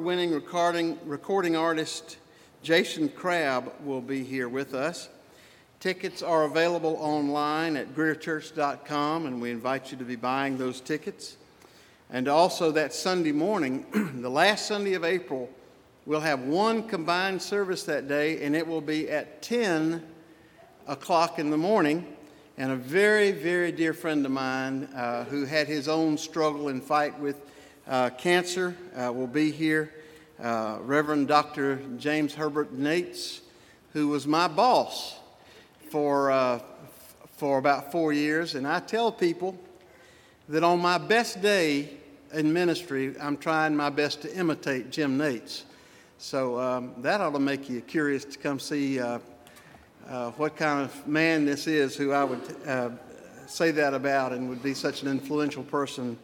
winning recording, recording artist Jason Crabb will be here with us. Tickets are available online at greerchurch.com, and we invite you to be buying those tickets. And also, that Sunday morning, the last Sunday of April, we'll have one combined service that day, and it will be at 10 o'clock in the morning. And a very, very dear friend of mine uh, who had his own struggle and fight with uh, cancer uh, will be here. Uh, Reverend Dr. James Herbert Nates, who was my boss for, uh, for about four years. And I tell people that on my best day in ministry, I'm trying my best to imitate Jim Nates. So um, that ought to make you curious to come see uh, uh, what kind of man this is who I would say that about and would be such an influential person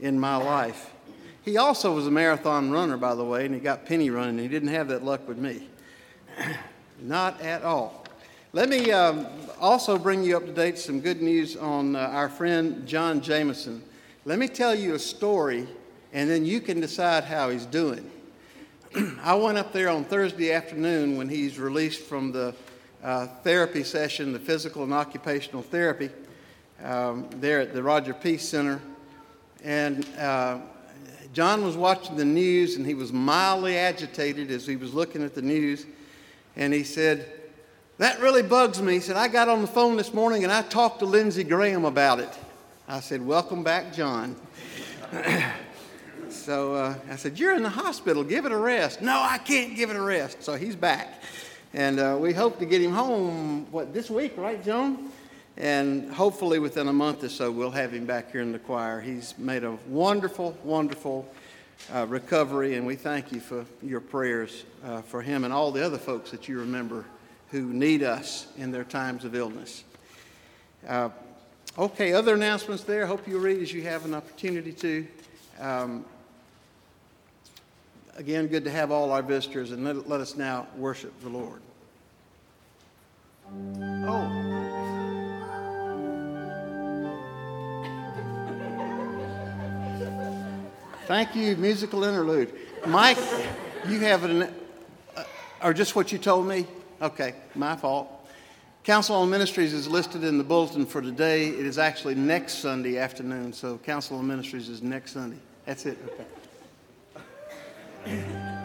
in my life. He also was a marathon runner, by the way, and he got penny running. He didn't have that luck with me. Not at all. Let me um, also bring you up to date some good news on uh, our friend John Jameson. Let me tell you a story, and then you can decide how he's doing. I went up there on Thursday afternoon when he's released from the uh, therapy session, the physical and occupational therapy, um, there at the Roger Peace Center. And uh, John was watching the news and he was mildly agitated as he was looking at the news. And he said, That really bugs me. He said, I got on the phone this morning and I talked to Lindsey Graham about it. I said, Welcome back, John. so uh, I said, You're in the hospital. Give it a rest. No, I can't give it a rest. So he's back. And uh, we hope to get him home, what, this week, right, John? And hopefully within a month or so, we'll have him back here in the choir. He's made a wonderful, wonderful uh, recovery, and we thank you for your prayers uh, for him and all the other folks that you remember who need us in their times of illness. Uh, okay, other announcements there. Hope you read as you have an opportunity to. Um, again, good to have all our visitors, and let, let us now worship the Lord. Oh. Thank you, musical interlude. Mike, you have an, uh, or just what you told me? Okay, my fault. Council on Ministries is listed in the bulletin for today. It is actually next Sunday afternoon, so Council on Ministries is next Sunday. That's it. Okay.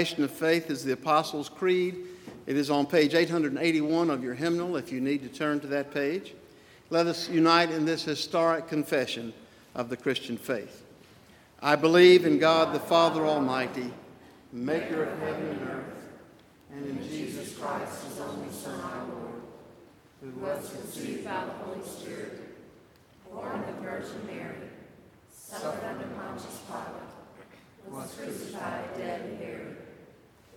Of faith is the Apostles' Creed. It is on page 881 of your hymnal if you need to turn to that page. Let us unite in this historic confession of the Christian faith. I believe in God the Father Almighty, maker of heaven and earth, and in Jesus Christ, his only Son, our Lord, who was conceived by the Holy Spirit, born of the Virgin Mary, suffered under Pontius Pilate, was crucified, dead, and buried.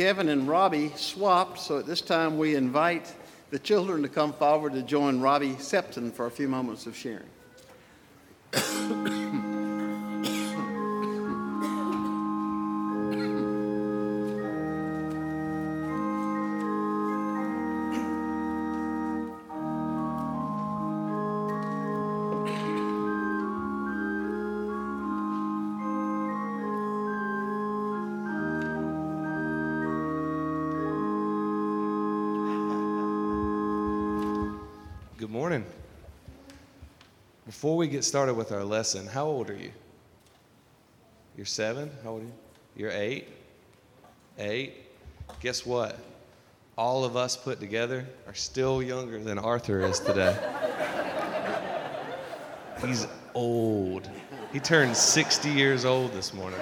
Kevin and Robbie swapped, so at this time we invite the children to come forward to join Robbie Septon for a few moments of sharing. Before we get started with our lesson, how old are you? You're seven? How old are you? You're eight? Eight? Guess what? All of us put together are still younger than Arthur is today. He's old. He turned 60 years old this morning.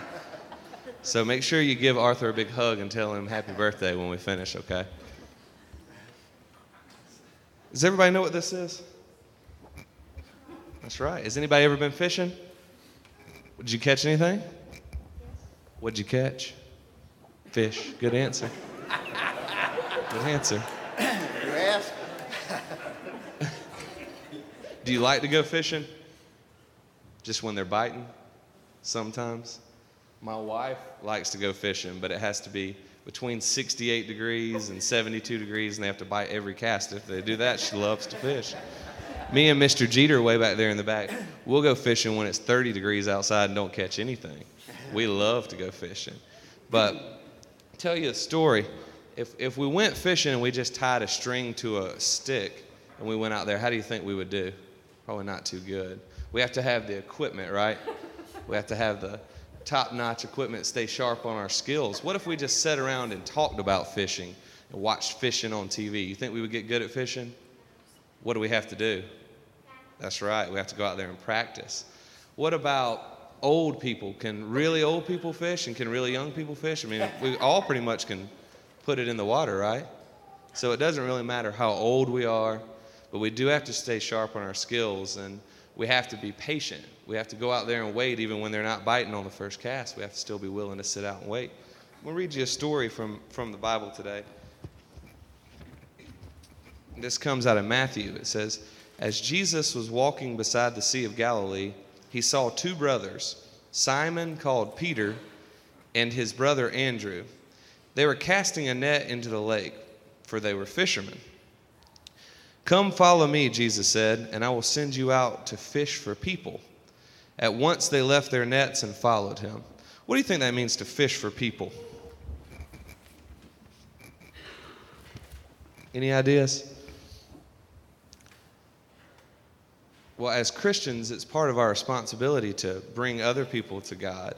So make sure you give Arthur a big hug and tell him happy birthday when we finish, okay? Does everybody know what this is? That's right. Has anybody ever been fishing? Did you catch anything? What'd you catch? Fish. Good answer. Good answer. You asked. Do you like to go fishing? Just when they're biting? Sometimes. My wife likes to go fishing, but it has to be between 68 degrees and 72 degrees, and they have to bite every cast. If they do that, she loves to fish me and Mr. Jeter way back there in the back, we'll go fishing when it's 30 degrees outside and don't catch anything. We love to go fishing. But tell you a story. If, if we went fishing and we just tied a string to a stick and we went out there, how do you think we would do? Probably not too good. We have to have the equipment, right? We have to have the top notch equipment, stay sharp on our skills. What if we just sat around and talked about fishing and watched fishing on TV? You think we would get good at fishing? What do we have to do? That's right. We have to go out there and practice. What about old people? Can really old people fish and can really young people fish? I mean, we all pretty much can put it in the water, right? So it doesn't really matter how old we are, but we do have to stay sharp on our skills and we have to be patient. We have to go out there and wait even when they're not biting on the first cast. We have to still be willing to sit out and wait. I'm going to read you a story from, from the Bible today. This comes out of Matthew. It says, as Jesus was walking beside the Sea of Galilee, he saw two brothers, Simon called Peter and his brother Andrew. They were casting a net into the lake, for they were fishermen. Come follow me, Jesus said, and I will send you out to fish for people. At once they left their nets and followed him. What do you think that means to fish for people? Any ideas? Well, as Christians, it's part of our responsibility to bring other people to God.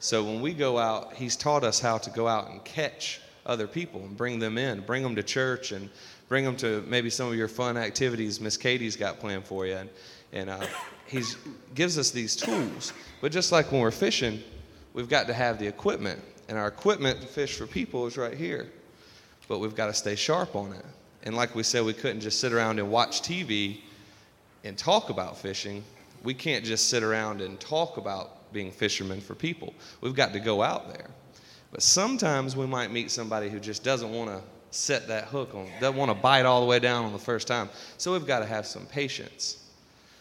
So when we go out, He's taught us how to go out and catch other people and bring them in, bring them to church, and bring them to maybe some of your fun activities Miss Katie's got planned for you. And, and uh, He gives us these tools. But just like when we're fishing, we've got to have the equipment. And our equipment to fish for people is right here. But we've got to stay sharp on it. And like we said, we couldn't just sit around and watch TV and talk about fishing, we can't just sit around and talk about being fishermen for people. We've got to go out there. But sometimes we might meet somebody who just doesn't want to set that hook on, doesn't want to bite all the way down on the first time. So we've got to have some patience.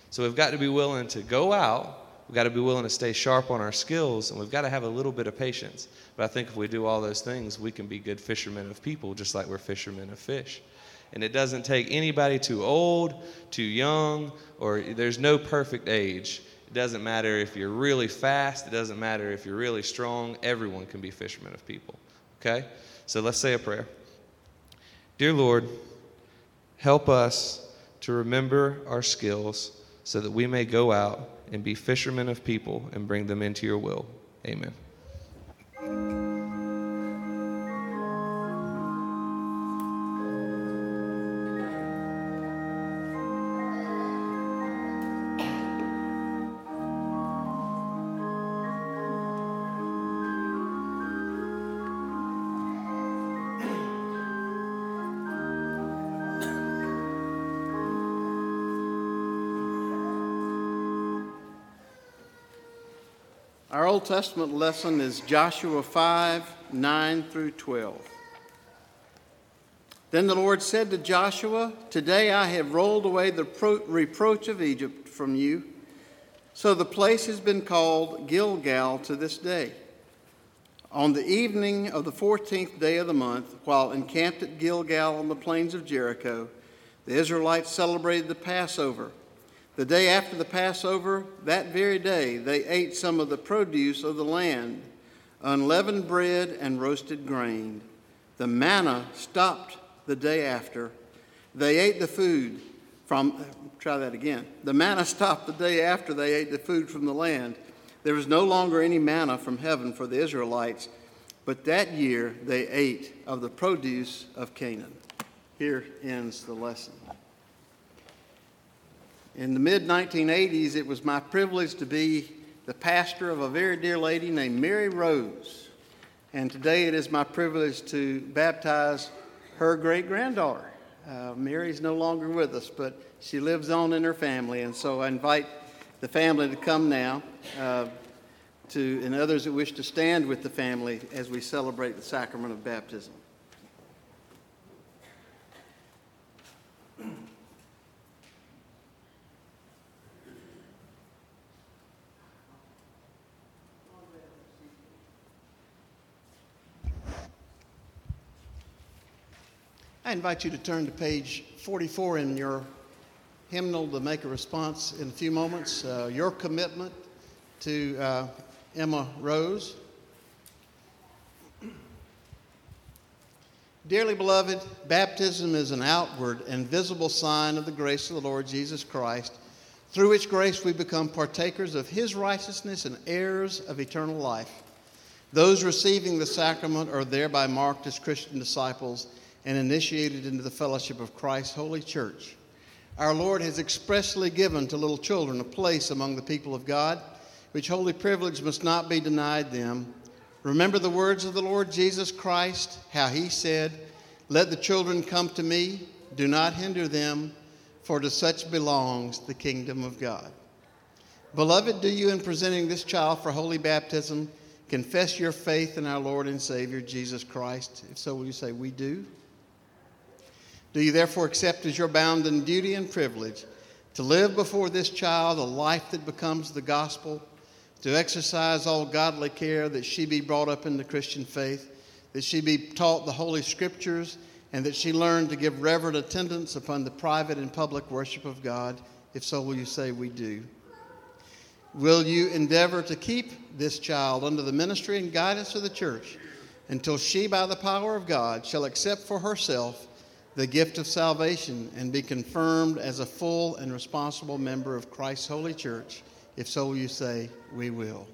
So we've got to be willing to go out We've got to be willing to stay sharp on our skills, and we've got to have a little bit of patience. But I think if we do all those things, we can be good fishermen of people, just like we're fishermen of fish. And it doesn't take anybody too old, too young, or there's no perfect age. It doesn't matter if you're really fast, it doesn't matter if you're really strong. Everyone can be fishermen of people. Okay? So let's say a prayer. Dear Lord, help us to remember our skills so that we may go out and be fishermen of people and bring them into your will. Amen. Old Testament lesson is Joshua 5 9 through 12. Then the Lord said to Joshua, Today I have rolled away the pro- reproach of Egypt from you. So the place has been called Gilgal to this day. On the evening of the 14th day of the month, while encamped at Gilgal on the plains of Jericho, the Israelites celebrated the Passover. The day after the Passover, that very day, they ate some of the produce of the land, unleavened bread and roasted grain. The manna stopped the day after. They ate the food from, try that again. The manna stopped the day after they ate the food from the land. There was no longer any manna from heaven for the Israelites, but that year they ate of the produce of Canaan. Here ends the lesson. In the mid 1980s, it was my privilege to be the pastor of a very dear lady named Mary Rose. And today it is my privilege to baptize her great granddaughter. Uh, Mary's no longer with us, but she lives on in her family. And so I invite the family to come now, uh, to, and others that wish to stand with the family as we celebrate the sacrament of baptism. I invite you to turn to page 44 in your hymnal to make a response in a few moments. Uh, your commitment to uh, Emma Rose. Dearly beloved, baptism is an outward and visible sign of the grace of the Lord Jesus Christ, through which grace we become partakers of his righteousness and heirs of eternal life. Those receiving the sacrament are thereby marked as Christian disciples and initiated into the fellowship of Christ's holy church. Our Lord has expressly given to little children a place among the people of God, which holy privilege must not be denied them. Remember the words of the Lord Jesus Christ, how he said, Let the children come to me, do not hinder them, for to such belongs the kingdom of God. Beloved, do you, in presenting this child for holy baptism, confess your faith in our Lord and Savior Jesus Christ? If so, will you say, We do? Do you therefore accept as your bounden duty and privilege to live before this child a life that becomes the gospel, to exercise all godly care that she be brought up in the Christian faith, that she be taught the Holy Scriptures, and that she learn to give reverent attendance upon the private and public worship of God? If so, will you say, We do? Will you endeavor to keep this child under the ministry and guidance of the church until she, by the power of God, shall accept for herself? The gift of salvation and be confirmed as a full and responsible member of Christ's holy church? If so, you say, We will?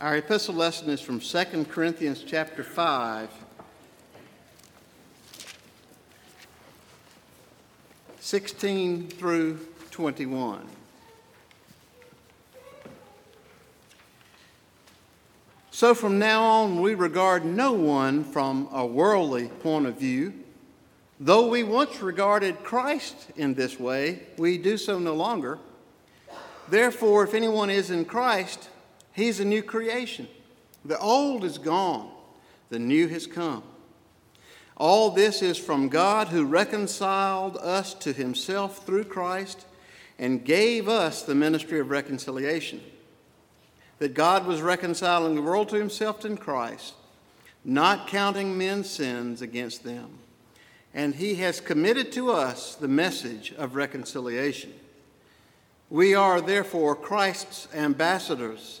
Our epistle lesson is from 2 Corinthians chapter 5. 16 through 21. So from now on, we regard no one from a worldly point of view. Though we once regarded Christ in this way, we do so no longer. Therefore, if anyone is in Christ, he's a new creation. The old is gone, the new has come. All this is from God who reconciled us to himself through Christ and gave us the ministry of reconciliation. That God was reconciling the world to himself in Christ, not counting men's sins against them. And he has committed to us the message of reconciliation. We are therefore Christ's ambassadors,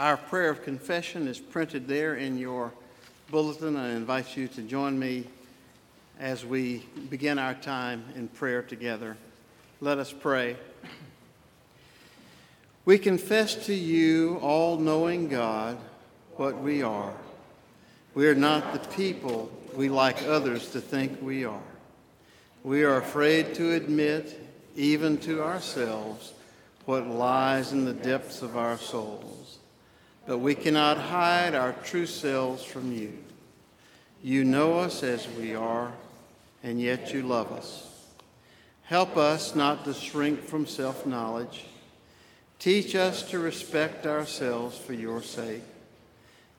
Our prayer of confession is printed there in your bulletin. I invite you to join me as we begin our time in prayer together. Let us pray. We confess to you, all knowing God, what we are. We are not the people we like others to think we are. We are afraid to admit, even to ourselves, what lies in the depths of our souls. But we cannot hide our true selves from you. You know us as we are, and yet you love us. Help us not to shrink from self knowledge. Teach us to respect ourselves for your sake.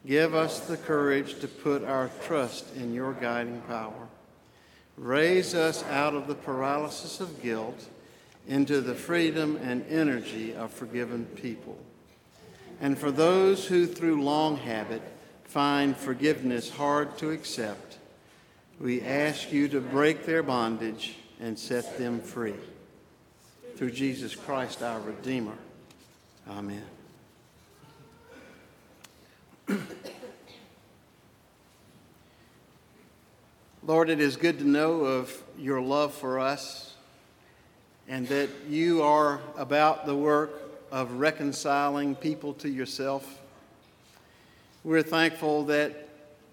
Give us the courage to put our trust in your guiding power. Raise us out of the paralysis of guilt into the freedom and energy of forgiven people. And for those who, through long habit, find forgiveness hard to accept, we ask you to break their bondage and set them free. Through Jesus Christ, our Redeemer. Amen. Lord, it is good to know of your love for us and that you are about the work of reconciling people to yourself. We're thankful that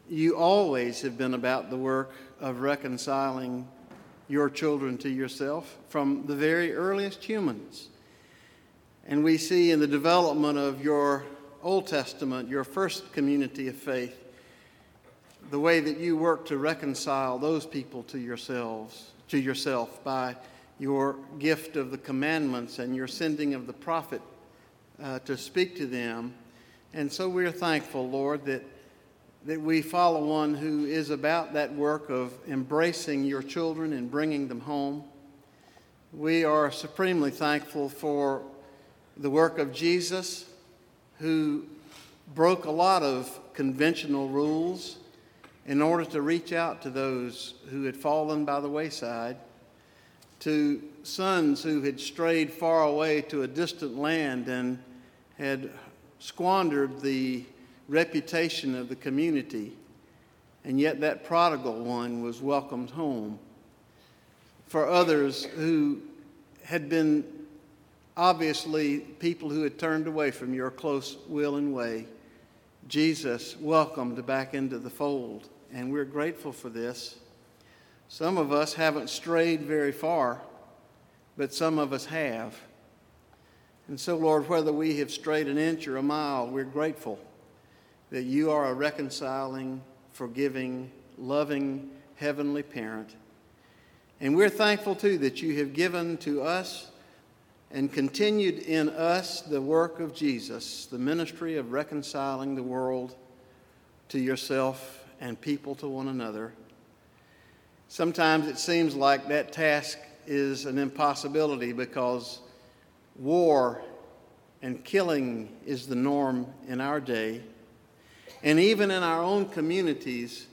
you always have been about the work of reconciling your children to yourself from the very earliest humans. And we see in the development of your Old Testament, your first community of faith, the way that you work to reconcile those people to yourselves, to yourself by your gift of the commandments and your sending of the prophet uh, to speak to them. And so we're thankful, Lord, that, that we follow one who is about that work of embracing your children and bringing them home. We are supremely thankful for the work of Jesus, who broke a lot of conventional rules in order to reach out to those who had fallen by the wayside, to sons who had strayed far away to a distant land and had squandered the reputation of the community, and yet that prodigal one was welcomed home. For others who had been obviously people who had turned away from your close will and way, Jesus welcomed back into the fold and we're grateful for this. Some of us haven't strayed very far, but some of us have. And so, Lord, whether we have strayed an inch or a mile, we're grateful that you are a reconciling, forgiving, loving, heavenly parent. And we're thankful, too, that you have given to us and continued in us the work of Jesus, the ministry of reconciling the world to yourself and people to one another. Sometimes it seems like that task is an impossibility because war and killing is the norm in our day. And even in our own communities,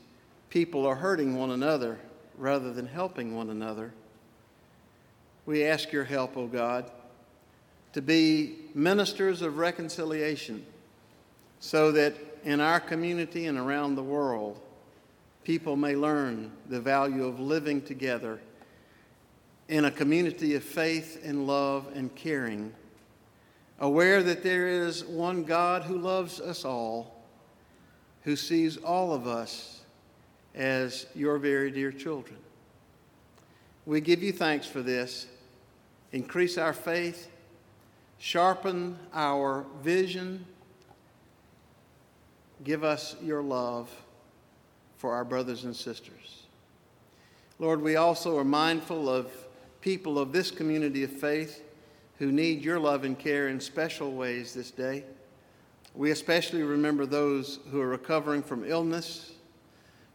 people are hurting one another rather than helping one another. We ask your help, O oh God, to be ministers of reconciliation so that in our community and around the world, people may learn the value of living together in a community of faith and love and caring, aware that there is one God who loves us all, who sees all of us as your very dear children. We give you thanks for this. Increase our faith, sharpen our vision Give us your love for our brothers and sisters. Lord, we also are mindful of people of this community of faith who need your love and care in special ways this day. We especially remember those who are recovering from illness,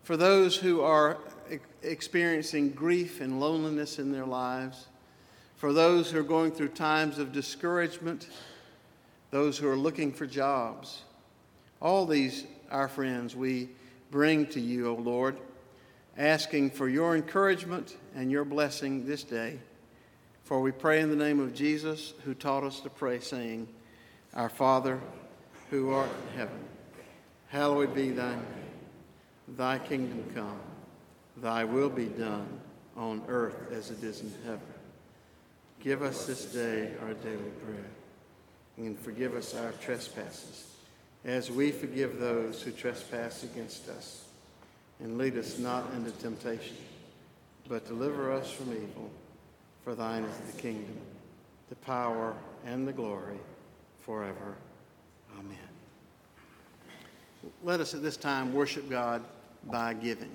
for those who are experiencing grief and loneliness in their lives, for those who are going through times of discouragement, those who are looking for jobs. All these, our friends, we bring to you, O Lord, asking for your encouragement and your blessing this day. For we pray in the name of Jesus, who taught us to pray, saying, Our Father, who art in heaven, hallowed be thy name. Thy kingdom come, Thy will be done on earth as it is in heaven. Give us this day our daily bread, and forgive us our trespasses, as we forgive those who trespass against us. And lead us not into temptation, but deliver us from evil. For thine is the kingdom, the power, and the glory forever. Amen. Let us at this time worship God by giving.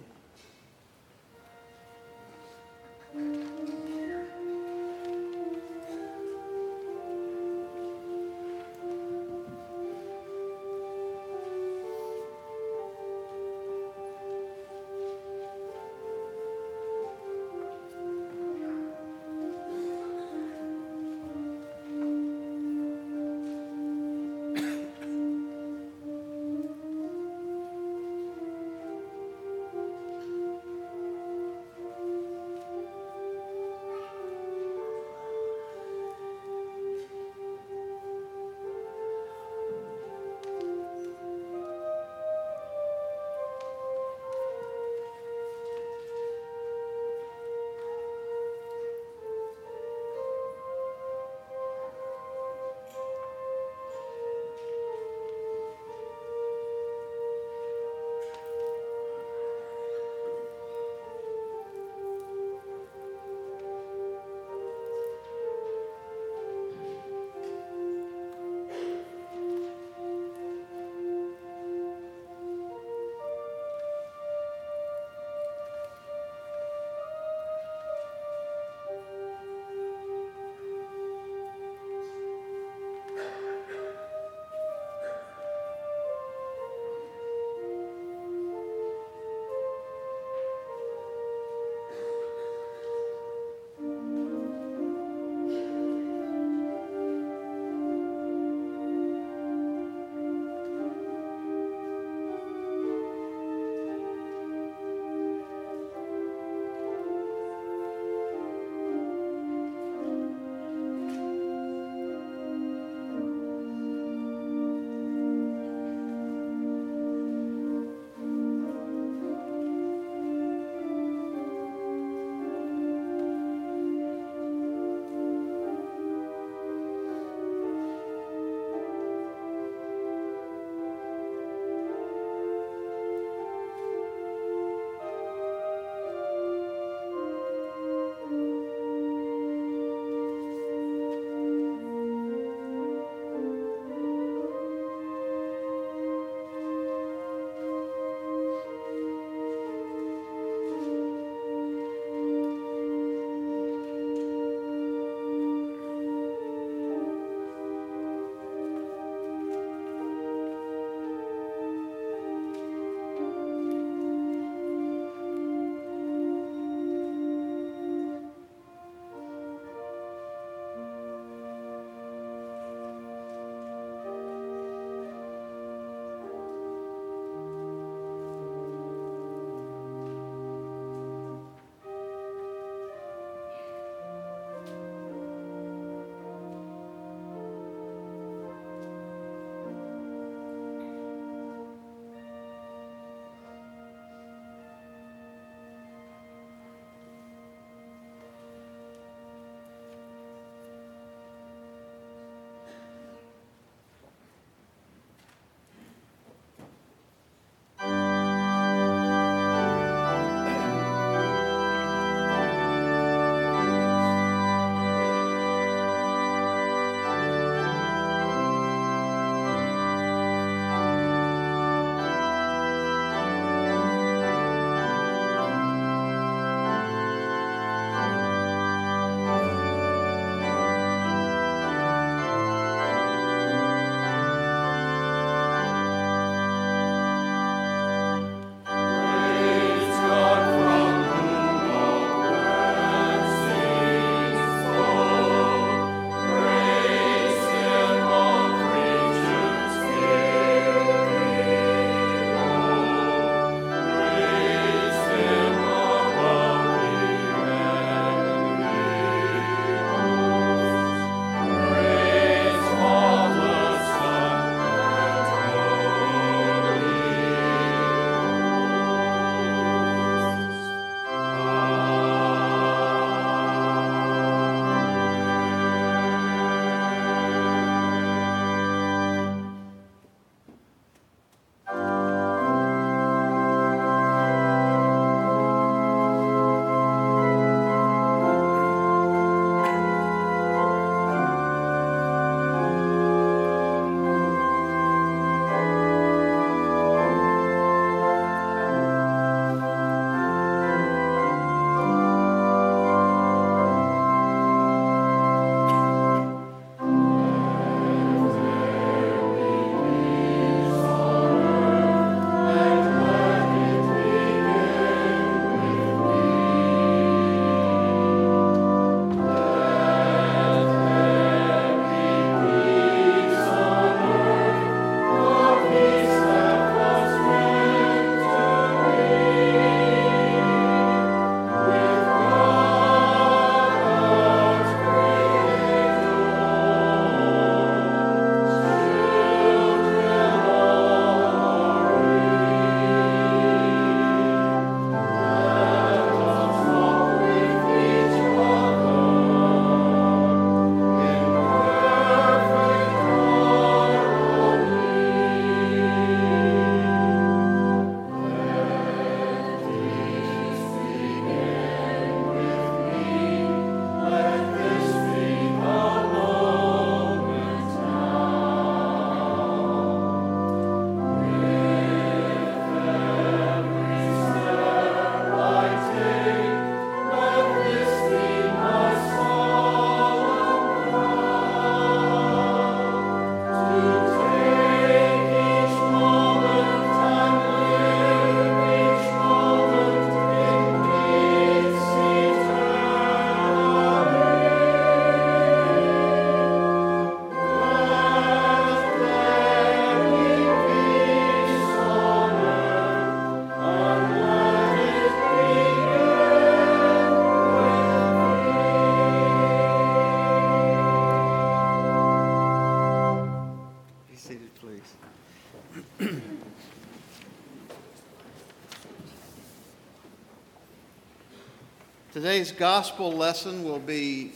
Today's gospel lesson will be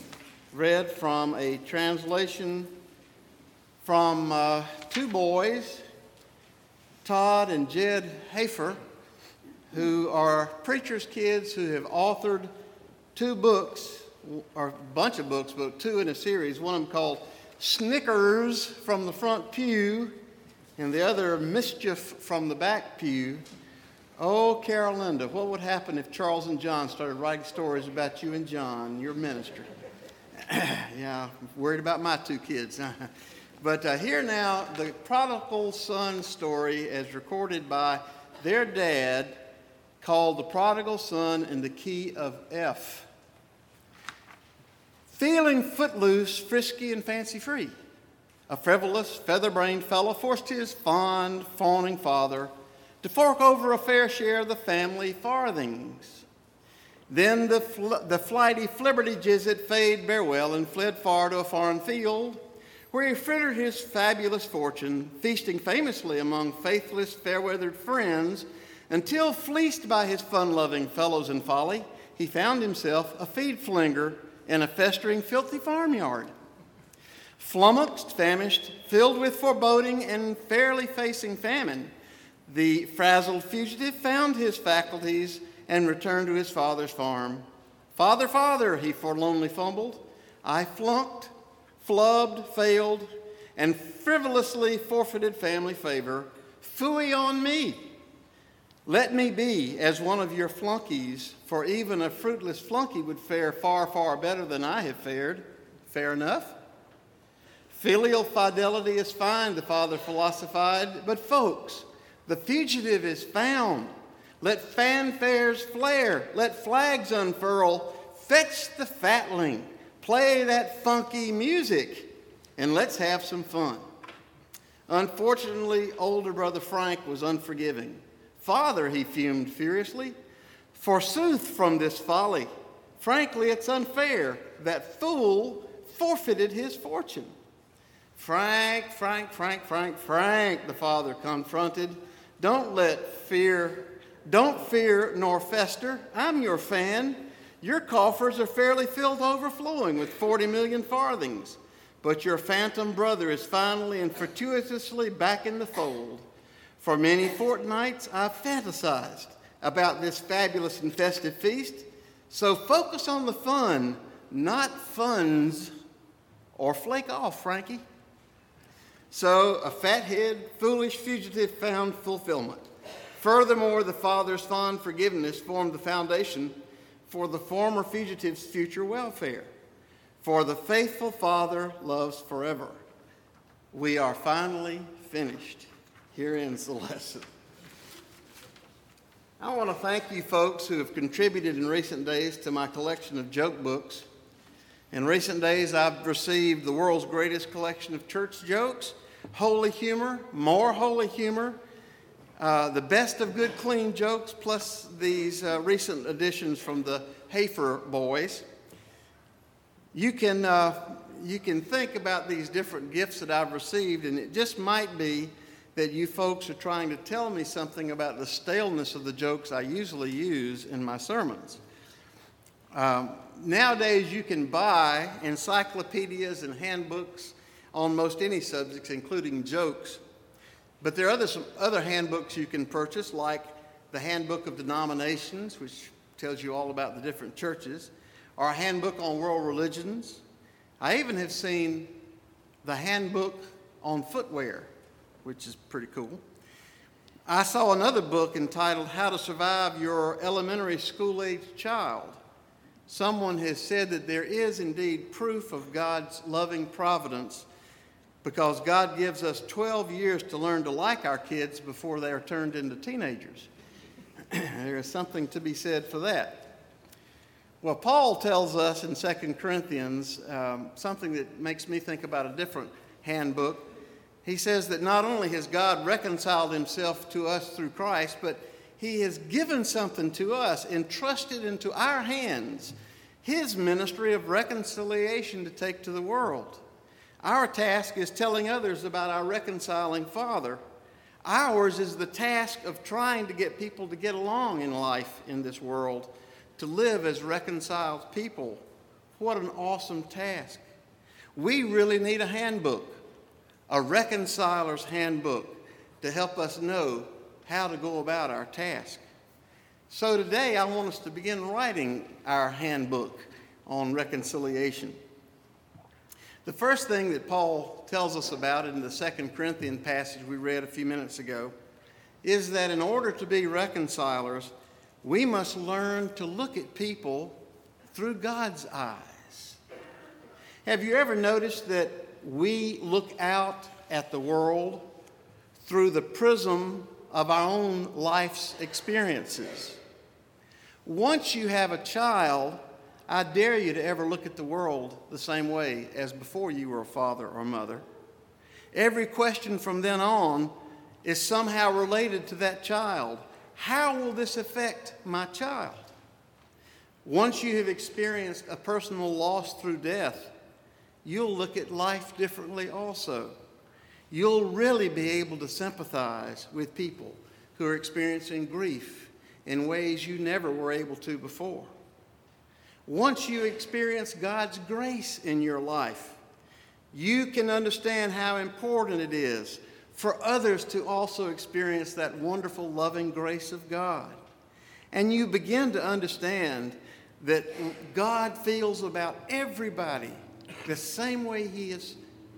read from a translation from uh, two boys, Todd and Jed Hafer, who are preacher's kids who have authored two books, or a bunch of books, but two in a series. One of them called Snickers from the Front Pew, and the other Mischief from the Back Pew. Oh, Carolinda, what would happen if Charles and John started writing stories about you and John, your ministry? yeah, worried about my two kids. but uh, here now, the prodigal son story as recorded by their dad, called The Prodigal Son in the Key of F. Feeling footloose, frisky, and fancy free, a frivolous, feather brained fellow forced his fond, fawning father to fork over a fair share of the family farthings. Then the, fl- the flighty Flibbertigibbet fade farewell and fled far to a foreign field, where he frittered his fabulous fortune, feasting famously among faithless, fair weathered friends, until, fleeced by his fun loving fellows in folly, he found himself a feed flinger in a festering, filthy farmyard. Flummoxed, famished, filled with foreboding, and fairly facing famine, the frazzled fugitive found his faculties and returned to his father's farm. Father, father, he forlornly fumbled. I flunked, flubbed, failed, and frivolously forfeited family favor. Fooey on me. Let me be as one of your flunkies, for even a fruitless flunky would fare far, far better than I have fared. Fair enough. Filial fidelity is fine, the father philosophized, but folks, the fugitive is found. Let fanfares flare. Let flags unfurl. Fetch the fatling. Play that funky music. And let's have some fun. Unfortunately, older brother Frank was unforgiving. Father, he fumed furiously, forsooth from this folly. Frankly, it's unfair. That fool forfeited his fortune. Frank, Frank, Frank, Frank, Frank, the father confronted. Don't let fear, don't fear nor fester. I'm your fan. Your coffers are fairly filled overflowing with 40 million farthings. But your phantom brother is finally and fortuitously back in the fold. For many fortnights, I've fantasized about this fabulous and festive feast. So focus on the fun, not funds, or flake off, Frankie. So a fathead, foolish fugitive found fulfillment. Furthermore, the father's fond forgiveness formed the foundation for the former fugitive's future welfare. For the faithful father loves forever. We are finally finished. Here ends the lesson. I want to thank you folks who have contributed in recent days to my collection of joke books. In recent days, I've received the world's greatest collection of church jokes, holy humor, more holy humor, uh, the best of good, clean jokes, plus these uh, recent additions from the Hafer boys. You can, uh, you can think about these different gifts that I've received, and it just might be that you folks are trying to tell me something about the staleness of the jokes I usually use in my sermons. Um, nowadays, you can buy encyclopedias and handbooks on most any subjects, including jokes. But there are other, some other handbooks you can purchase, like the Handbook of Denominations, which tells you all about the different churches, or a handbook on world religions. I even have seen the handbook on footwear, which is pretty cool. I saw another book entitled How to Survive Your Elementary School Age Child. Someone has said that there is indeed proof of God's loving providence because God gives us 12 years to learn to like our kids before they are turned into teenagers. there is something to be said for that. Well, Paul tells us in 2 Corinthians um, something that makes me think about a different handbook. He says that not only has God reconciled himself to us through Christ, but he has given something to us, entrusted into our hands, his ministry of reconciliation to take to the world. Our task is telling others about our reconciling Father. Ours is the task of trying to get people to get along in life in this world, to live as reconciled people. What an awesome task. We really need a handbook, a reconciler's handbook, to help us know how to go about our task. So today I want us to begin writing our handbook on reconciliation. The first thing that Paul tells us about in the Second Corinthian passage we read a few minutes ago is that in order to be reconcilers, we must learn to look at people through God's eyes. Have you ever noticed that we look out at the world through the prism of our own life's experiences? Once you have a child, I dare you to ever look at the world the same way as before you were a father or mother. Every question from then on is somehow related to that child. How will this affect my child? Once you have experienced a personal loss through death, you'll look at life differently also. You'll really be able to sympathize with people who are experiencing grief in ways you never were able to before. Once you experience God's grace in your life, you can understand how important it is for others to also experience that wonderful, loving grace of God. And you begin to understand that God feels about everybody the same way He has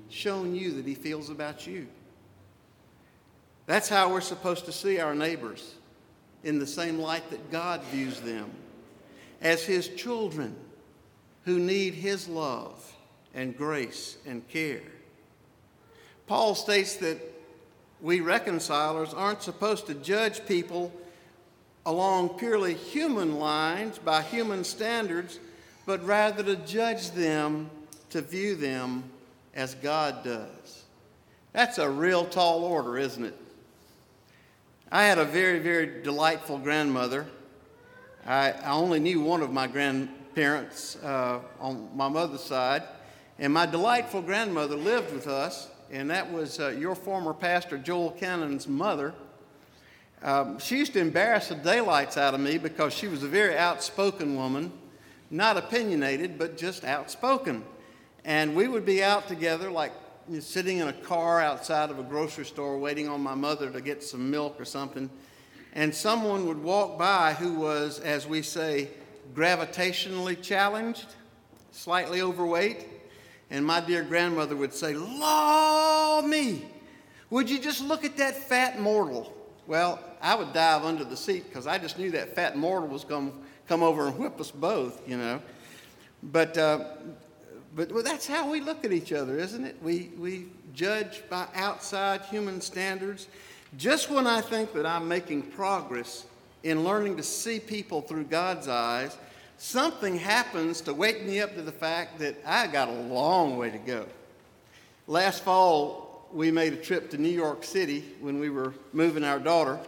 shown you that He feels about you. That's how we're supposed to see our neighbors in the same light that God views them as his children who need his love and grace and care. Paul states that we reconcilers aren't supposed to judge people along purely human lines by human standards, but rather to judge them, to view them as God does. That's a real tall order, isn't it? I had a very, very delightful grandmother I, I only knew one of my grandparents uh, on my mother's side, and my delightful grandmother lived with us, and that was uh, your former pastor, Joel Cannon's mother. Um, she used to embarrass the daylights out of me because she was a very outspoken woman, not opinionated, but just outspoken. And we would be out together, like you know, sitting in a car outside of a grocery store waiting on my mother to get some milk or something and someone would walk by who was, as we say, gravitationally challenged, slightly overweight, and my dear grandmother would say, Law me, would you just look at that fat mortal? Well, I would dive under the seat because I just knew that fat mortal was going to come over and whip us both, you know. But, uh, but well, that's how we look at each other, isn't it? We, we judge by outside human standards. Just when I think that I'm making progress in learning to see people through God's eyes, something happens to wake me up to the fact that I got a long way to go. Last fall, we made a trip to New York City when we were moving our daughter.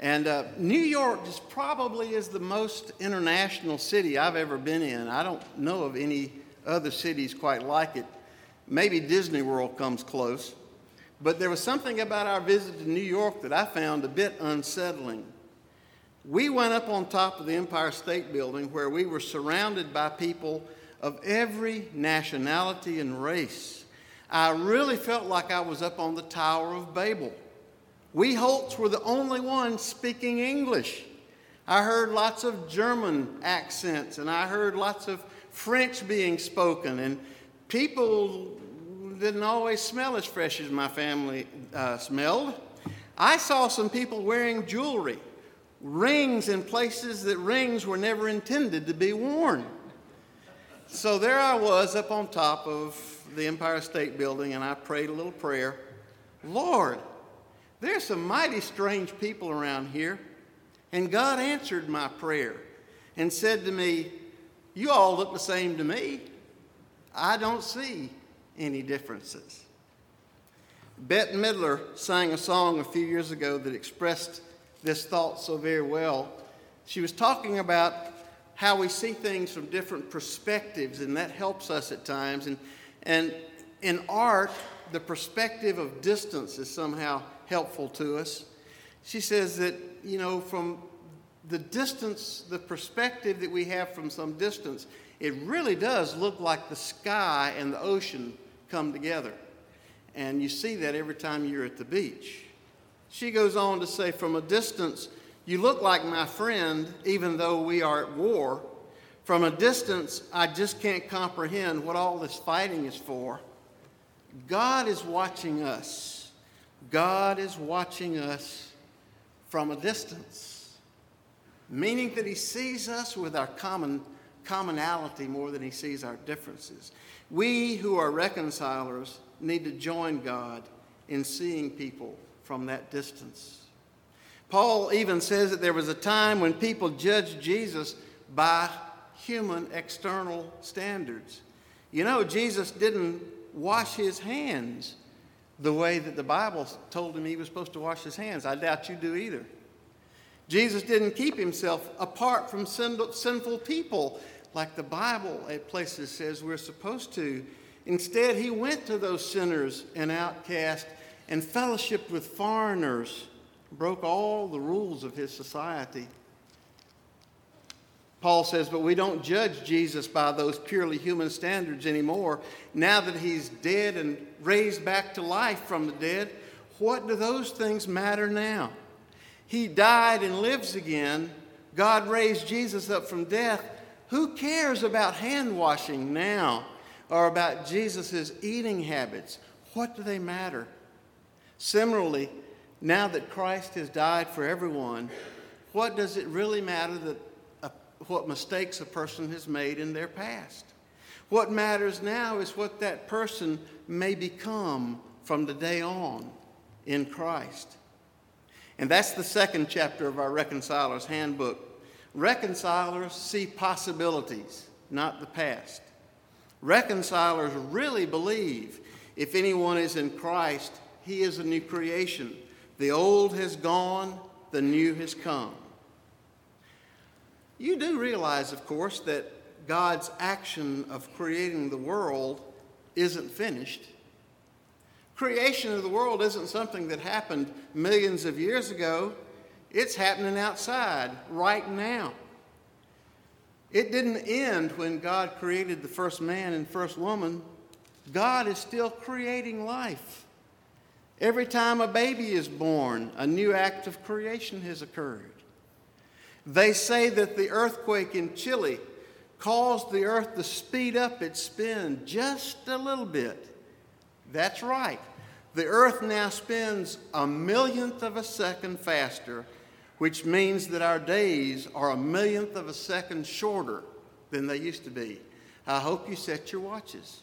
And uh, New York is probably is the most international city I've ever been in. I don't know of any other cities quite like it. Maybe Disney World comes close. But there was something about our visit to New York that I found a bit unsettling. We went up on top of the Empire State Building where we were surrounded by people of every nationality and race. I really felt like I was up on the Tower of Babel. We Holts were the only ones speaking English. I heard lots of German accents and I heard lots of French being spoken, and people didn't always smell as fresh as my family uh, smelled. I saw some people wearing jewelry, rings in places that rings were never intended to be worn. So there I was up on top of the Empire State Building, and I prayed a little prayer Lord, there's some mighty strange people around here. And God answered my prayer and said to me, You all look the same to me. I don't see any differences. Bette Midler sang a song a few years ago that expressed this thought so very well. She was talking about how we see things from different perspectives, and that helps us at times. And, and in art, the perspective of distance is somehow helpful to us. She says that, you know, from the distance, the perspective that we have from some distance, it really does look like the sky and the ocean come together. And you see that every time you're at the beach. She goes on to say, From a distance, you look like my friend, even though we are at war. From a distance, I just can't comprehend what all this fighting is for. God is watching us. God is watching us from a distance, meaning that He sees us with our common commonality more than He sees our differences. We who are reconcilers need to join God in seeing people from that distance. Paul even says that there was a time when people judged Jesus by human external standards. You know, Jesus didn't wash his hands the way that the Bible told him he was supposed to wash his hands. I doubt you do either. Jesus didn't keep himself apart from sinful people like the Bible at places says we're supposed to. Instead, he went to those sinners and outcasts and fellowshiped with foreigners, broke all the rules of his society. Paul says, but we don't judge Jesus by those purely human standards anymore. Now that he's dead and raised back to life from the dead, what do those things matter now? He died and lives again. God raised Jesus up from death. Who cares about hand washing now or about Jesus' eating habits? What do they matter? Similarly, now that Christ has died for everyone, what does it really matter that a, what mistakes a person has made in their past? What matters now is what that person may become from the day on in Christ. And that's the second chapter of our Reconciler's Handbook. Reconcilers see possibilities, not the past. Reconcilers really believe if anyone is in Christ, he is a new creation. The old has gone, the new has come. You do realize, of course, that God's action of creating the world isn't finished. Creation of the world isn't something that happened millions of years ago. It's happening outside right now. It didn't end when God created the first man and first woman. God is still creating life. Every time a baby is born, a new act of creation has occurred. They say that the earthquake in Chile caused the earth to speed up its spin just a little bit. That's right. The earth now spins a millionth of a second faster, which means that our days are a millionth of a second shorter than they used to be. I hope you set your watches.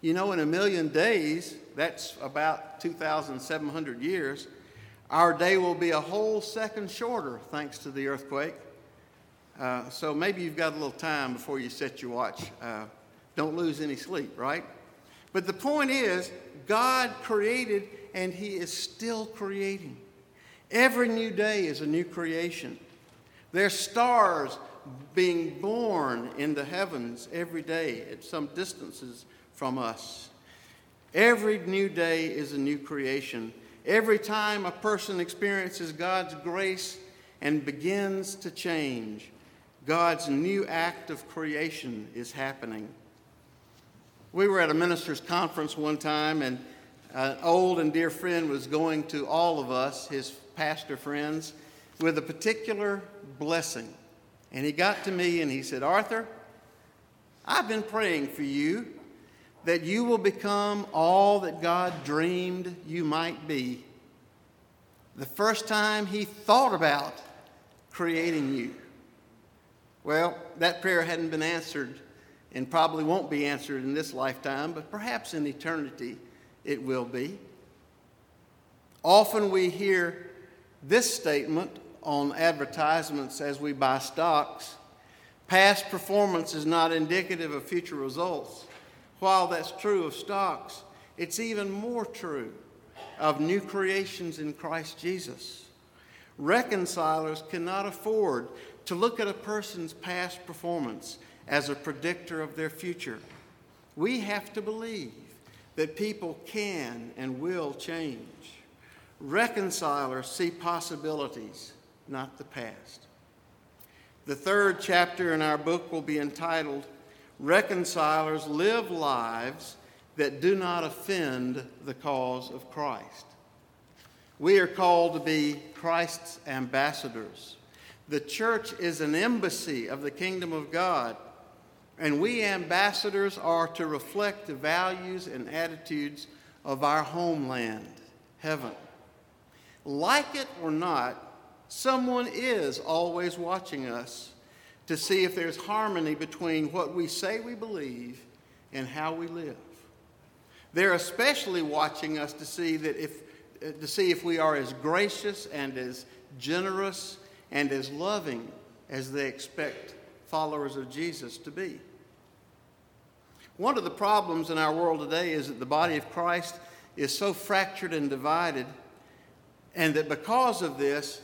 You know, in a million days, that's about 2,700 years, our day will be a whole second shorter thanks to the earthquake. Uh, so maybe you've got a little time before you set your watch. Uh, don't lose any sleep, right? But the point is, God created and He is still creating. Every new day is a new creation. There's stars being born in the heavens every day at some distances from us. Every new day is a new creation. Every time a person experiences God's grace and begins to change, God's new act of creation is happening. We were at a minister's conference one time, and an old and dear friend was going to all of us, his pastor friends, with a particular blessing. And he got to me and he said, Arthur, I've been praying for you that you will become all that God dreamed you might be. The first time He thought about creating you. Well, that prayer hadn't been answered and probably won't be answered in this lifetime, but perhaps in eternity it will be. Often we hear this statement on advertisements as we buy stocks past performance is not indicative of future results. While that's true of stocks, it's even more true of new creations in Christ Jesus. Reconcilers cannot afford to look at a person's past performance as a predictor of their future. We have to believe that people can and will change. Reconcilers see possibilities, not the past. The third chapter in our book will be entitled Reconcilers Live Lives That Do Not Offend the Cause of Christ. We are called to be Christ's ambassadors. The church is an embassy of the kingdom of God, and we ambassadors are to reflect the values and attitudes of our homeland, heaven. Like it or not, someone is always watching us to see if there's harmony between what we say we believe and how we live. They're especially watching us to see that if to see if we are as gracious and as generous and as loving as they expect followers of Jesus to be. One of the problems in our world today is that the body of Christ is so fractured and divided, and that because of this,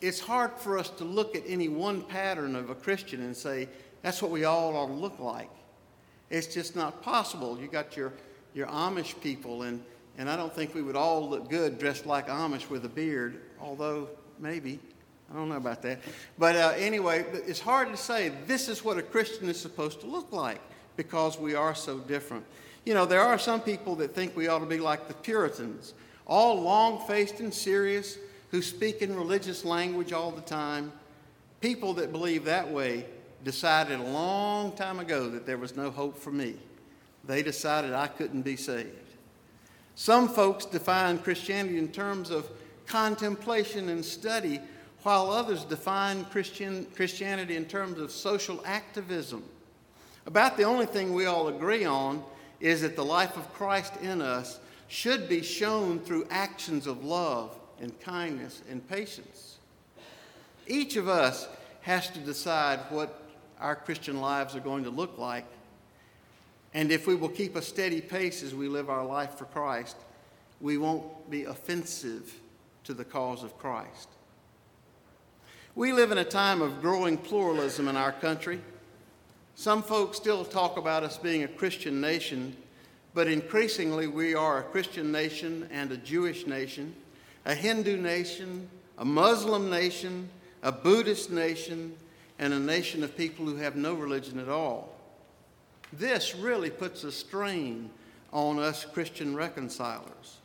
it's hard for us to look at any one pattern of a Christian and say, that's what we all ought to look like. It's just not possible. You got your, your Amish people, and, and I don't think we would all look good dressed like Amish with a beard, although maybe. I don't know about that. But uh, anyway, it's hard to say this is what a Christian is supposed to look like because we are so different. You know, there are some people that think we ought to be like the Puritans, all long faced and serious, who speak in religious language all the time. People that believe that way decided a long time ago that there was no hope for me. They decided I couldn't be saved. Some folks define Christianity in terms of contemplation and study while others define Christian, Christianity in terms of social activism. About the only thing we all agree on is that the life of Christ in us should be shown through actions of love and kindness and patience. Each of us has to decide what our Christian lives are going to look like. And if we will keep a steady pace as we live our life for Christ, we won't be offensive to the cause of Christ. We live in a time of growing pluralism in our country. Some folks still talk about us being a Christian nation, but increasingly we are a Christian nation and a Jewish nation, a Hindu nation, a Muslim nation, a Buddhist nation, and a nation of people who have no religion at all. This really puts a strain on us Christian reconcilers.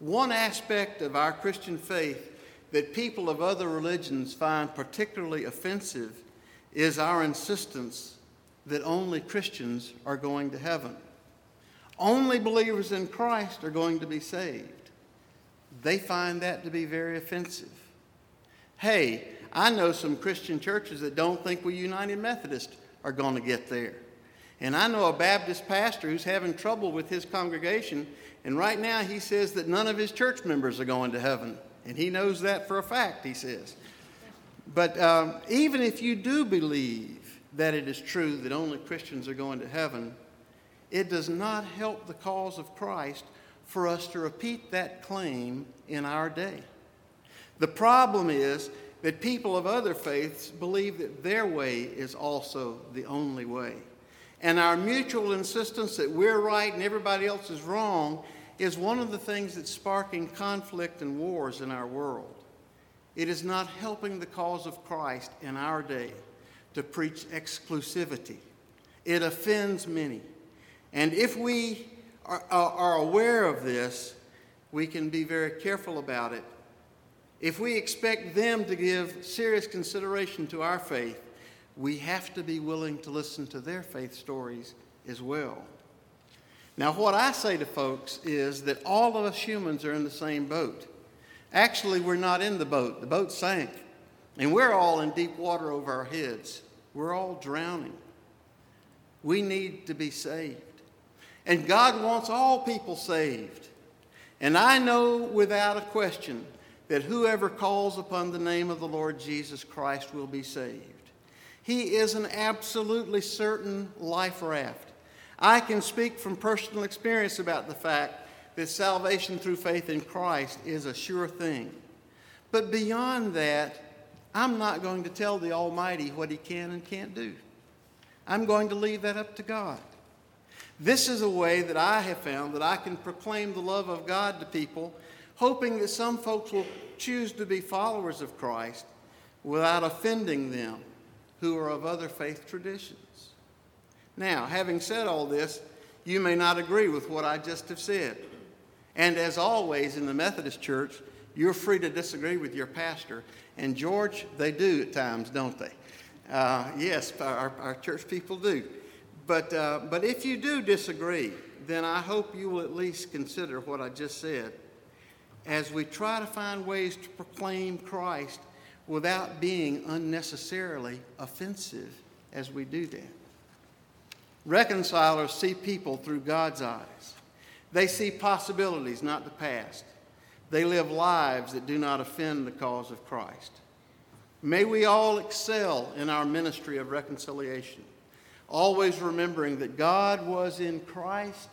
One aspect of our Christian faith that people of other religions find particularly offensive is our insistence that only Christians are going to heaven. Only believers in Christ are going to be saved. They find that to be very offensive. Hey, I know some Christian churches that don't think we United Methodist are going to get there. And I know a Baptist pastor who's having trouble with his congregation, and right now he says that none of his church members are going to heaven. And he knows that for a fact, he says. But um, even if you do believe that it is true that only Christians are going to heaven, it does not help the cause of Christ for us to repeat that claim in our day. The problem is that people of other faiths believe that their way is also the only way. And our mutual insistence that we're right and everybody else is wrong is one of the things that's sparking conflict and wars in our world. It is not helping the cause of Christ in our day to preach exclusivity. It offends many. And if we are, are, aware of this, we can be very careful about it. If we expect them to give serious consideration to our faith, we have to be willing to listen to their faith stories as well. Now, what I say to folks is that all of us humans are in the same boat. Actually, we're not in the boat, the boat sank, and we're all in deep water over our heads. We're all drowning. We need to be saved. And God wants all people saved. And I know without a question that whoever calls upon the name of the Lord Jesus Christ will be saved. He is an absolutely certain life raft. I can speak from personal experience about the fact that salvation through faith in Christ is a sure thing. But beyond that, I'm not going to tell the Almighty what He can and can't do. I'm going to leave that up to God. This is a way that I have found that I can proclaim the love of God to people, hoping that some folks will choose to be followers of Christ without offending them who are of other faith traditions. Now, having said all this, you may not agree with what I just have said. And as always in the Methodist Church, you're free to disagree with your pastor. And George, they do at times, don't they? Uh, yes, our, our, church people do. But, uh, but if you do disagree, then I hope you will at least consider what I just said as we try to find ways to proclaim Christ without being unnecessarily offensive as we do that. Reconcilers see people through God's eyes. They see possibilities, not the past. They live lives that do not offend the cause of Christ. May we all excel in our ministry of reconciliation, always remembering that God was in Christ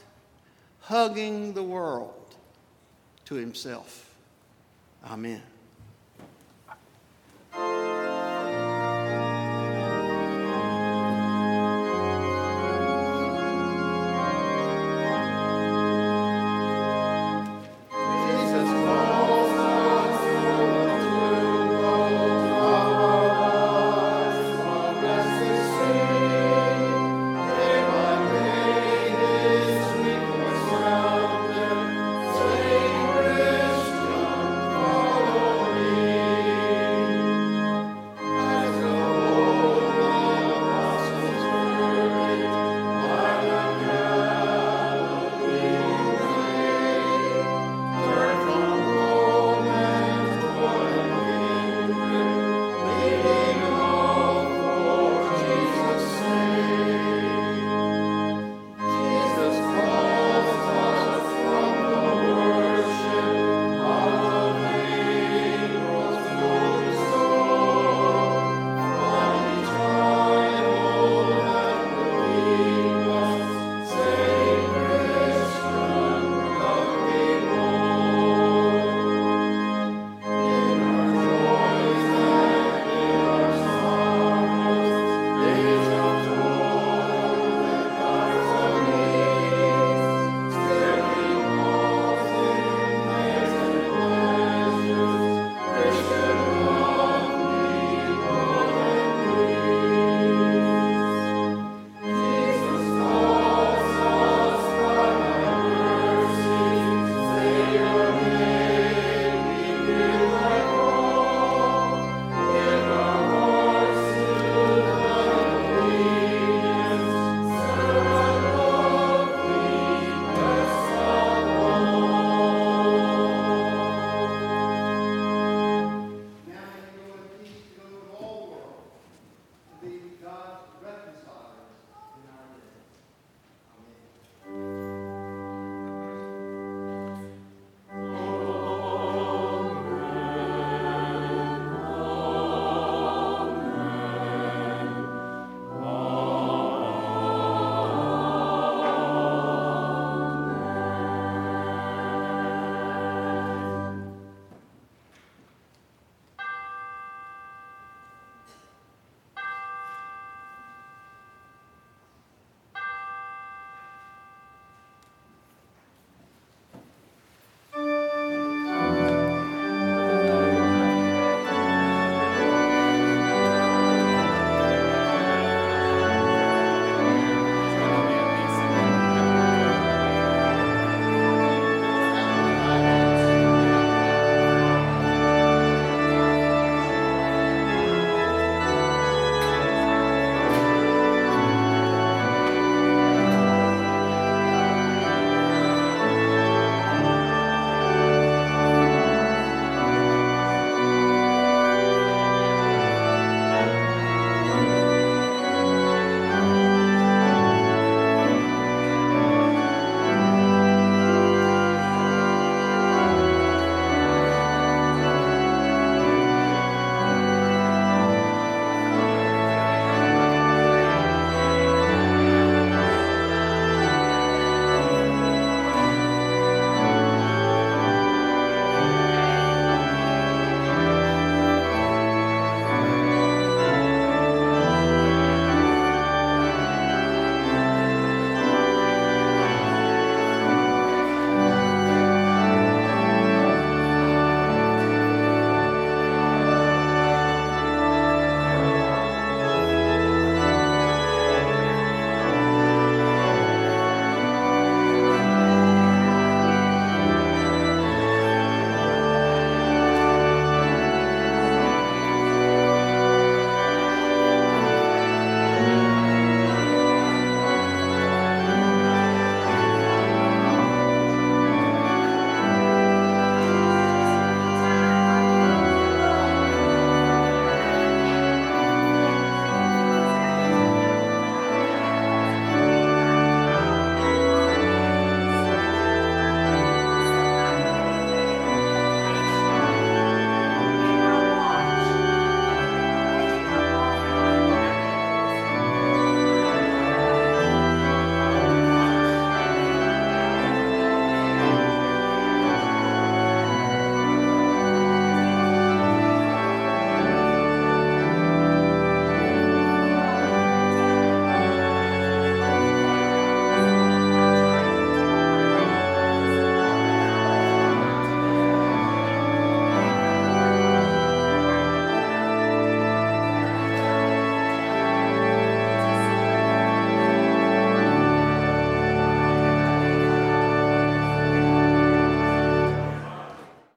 hugging the world to himself. Amen.